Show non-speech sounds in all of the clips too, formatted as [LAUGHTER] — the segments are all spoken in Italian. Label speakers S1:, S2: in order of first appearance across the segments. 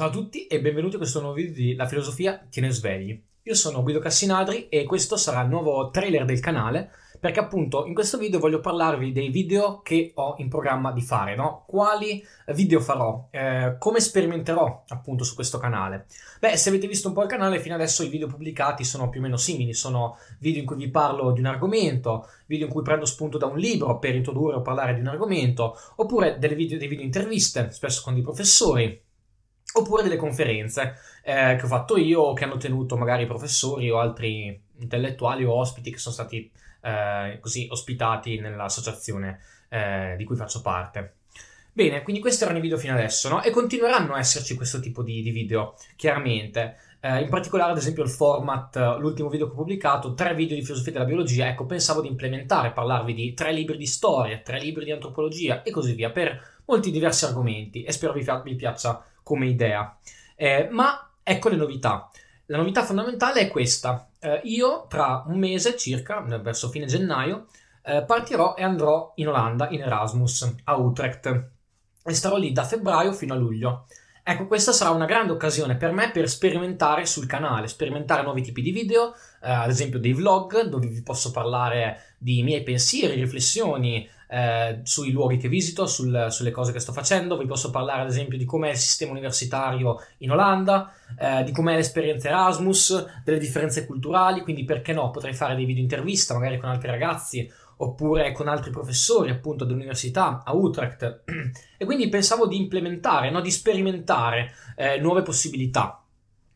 S1: Ciao a tutti e benvenuti a questo nuovo video di La filosofia tiene svegli. Io sono Guido Cassinadri e questo sarà il nuovo trailer del canale perché appunto in questo video voglio parlarvi dei video che ho in programma di fare, no? Quali video farò, eh, come sperimenterò appunto su questo canale. Beh, se avete visto un po' il canale, fino adesso i video pubblicati sono più o meno simili, sono video in cui vi parlo di un argomento, video in cui prendo spunto da un libro per introdurre o parlare di un argomento, oppure delle video, dei video interviste, spesso con dei professori, oppure delle conferenze eh, che ho fatto io che hanno tenuto magari professori o altri intellettuali o ospiti che sono stati eh, così ospitati nell'associazione eh, di cui faccio parte. Bene, quindi questi erano i video fino adesso, no? E continueranno a esserci questo tipo di, di video, chiaramente. Eh, in particolare, ad esempio, il format, l'ultimo video che ho pubblicato, tre video di filosofia della biologia, ecco, pensavo di implementare, parlarvi di tre libri di storia, tre libri di antropologia e così via, per molti diversi argomenti, e spero vi, vi piaccia come idea. Eh, ma ecco le novità. La novità fondamentale è questa. Eh, io tra un mese circa, verso fine gennaio, eh, partirò e andrò in Olanda, in Erasmus, a Utrecht. E starò lì da febbraio fino a luglio. Ecco, questa sarà una grande occasione per me per sperimentare sul canale, sperimentare nuovi tipi di video, eh, ad esempio dei vlog dove vi posso parlare di miei pensieri, riflessioni, eh, sui luoghi che visito, sul, sulle cose che sto facendo. Vi posso parlare, ad esempio, di com'è il sistema universitario in Olanda, eh, di com'è l'esperienza Erasmus, delle differenze culturali. Quindi, perché no? Potrei fare dei video intervista, magari con altri ragazzi oppure con altri professori, appunto, dell'università a Utrecht. [CLEARS THROAT] e quindi pensavo di implementare, no? di sperimentare eh, nuove possibilità.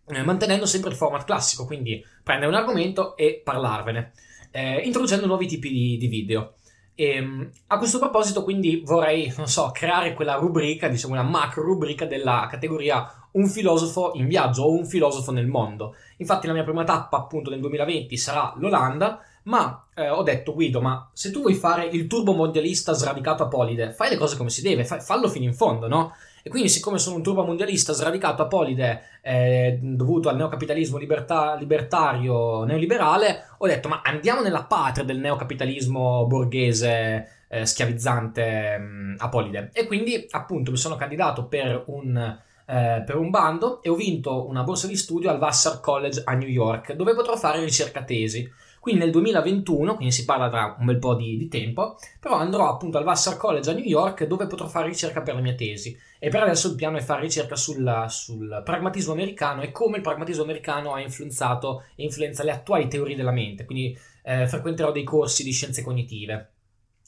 S1: Eh, mantenendo sempre il format classico, quindi prendere un argomento e parlarvene, eh, introducendo nuovi tipi di, di video. E, ehm, a questo proposito, quindi, vorrei, non so, creare quella rubrica, diciamo una macro rubrica della categoria un filosofo in viaggio o un filosofo nel mondo. Infatti, la mia prima tappa, appunto, nel 2020 sarà l'Olanda, ma eh, ho detto, Guido, ma se tu vuoi fare il turbo mondialista sradicato a Polide, fai le cose come si deve, fai, fallo fino in fondo, no? E quindi, siccome sono un turbomondialista sradicato a polide eh, dovuto al neocapitalismo libertà, libertario neoliberale, ho detto: ma andiamo nella patria del neocapitalismo borghese eh, schiavizzante mh, mm, a. E quindi, appunto, mi sono candidato per un. Eh, per un bando e ho vinto una borsa di studio al Vassar College a New York dove potrò fare ricerca tesi. Quindi nel 2021, quindi si parla tra un bel po' di, di, tempo, però andrò appunto al Vassar College a New York dove potrò fare ricerca per la mia tesi. E per adesso il piano è fare ricerca sul, sul pragmatismo americano e come il pragmatismo americano ha influenzato e influenza le attuali teorie della mente. Quindi eh, frequenterò dei corsi di scienze cognitive.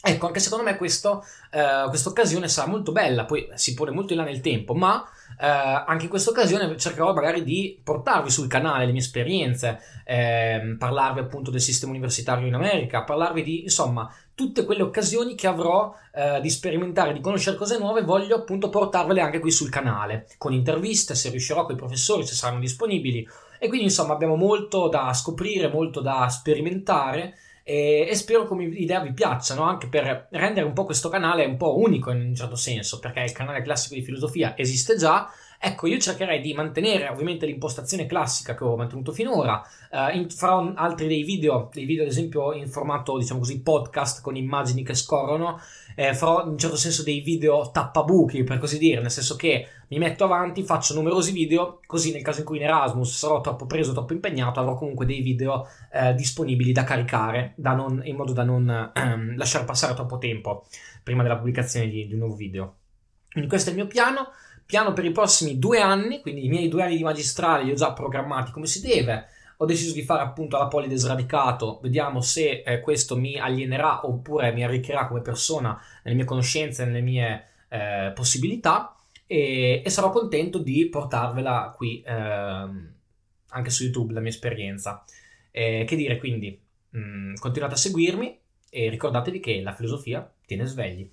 S1: Ecco, anche secondo me eh, questa occasione sarà molto bella, poi si pone molto in là nel tempo, ma eh, anche in questa occasione cercherò magari di portarvi sul canale le mie esperienze, eh, parlarvi appunto del sistema universitario in America, parlarvi di, insomma, tutte quelle occasioni che avrò eh, di sperimentare, di conoscere cose nuove, voglio appunto portarvele anche qui sul canale, con interviste, se riuscirò, con i professori, se saranno disponibili. E quindi, insomma, abbiamo molto da scoprire, molto da sperimentare e, e spero come idea vi piaccia, no? anche per rendere un po' questo canale un po' unico in un certo senso, perché il canale classico di filosofia esiste già, Ecco, io cercherei di mantenere ovviamente l'impostazione classica che ho mantenuto finora. Uh, in, farò altri dei video, dei video ad esempio in formato, diciamo così, podcast con immagini che scorrono. Eh, farò in un certo senso dei video tappabuchi, per così dire, nel senso che mi metto avanti, faccio numerosi video, così nel caso in cui in Erasmus sarò troppo preso, troppo impegnato, avrò comunque dei video eh, disponibili da caricare, da non, in modo da non ehm, lasciare passare troppo tempo prima della pubblicazione di, di un nuovo video. Quindi questo è il mio piano piano per i prossimi due anni, quindi i miei due anni di magistrale li ho già programmati come si deve. Ho deciso di fare appunto la polide sradicato, vediamo se eh, questo mi alienerà oppure mi arricchirà come persona nelle mie conoscenze, nelle mie eh, possibilità e, e, sarò contento di portarvela qui eh, anche su YouTube, la mia esperienza. che dire quindi, mh, mm, continuate a seguirmi e ricordatevi che la filosofia tiene svegli.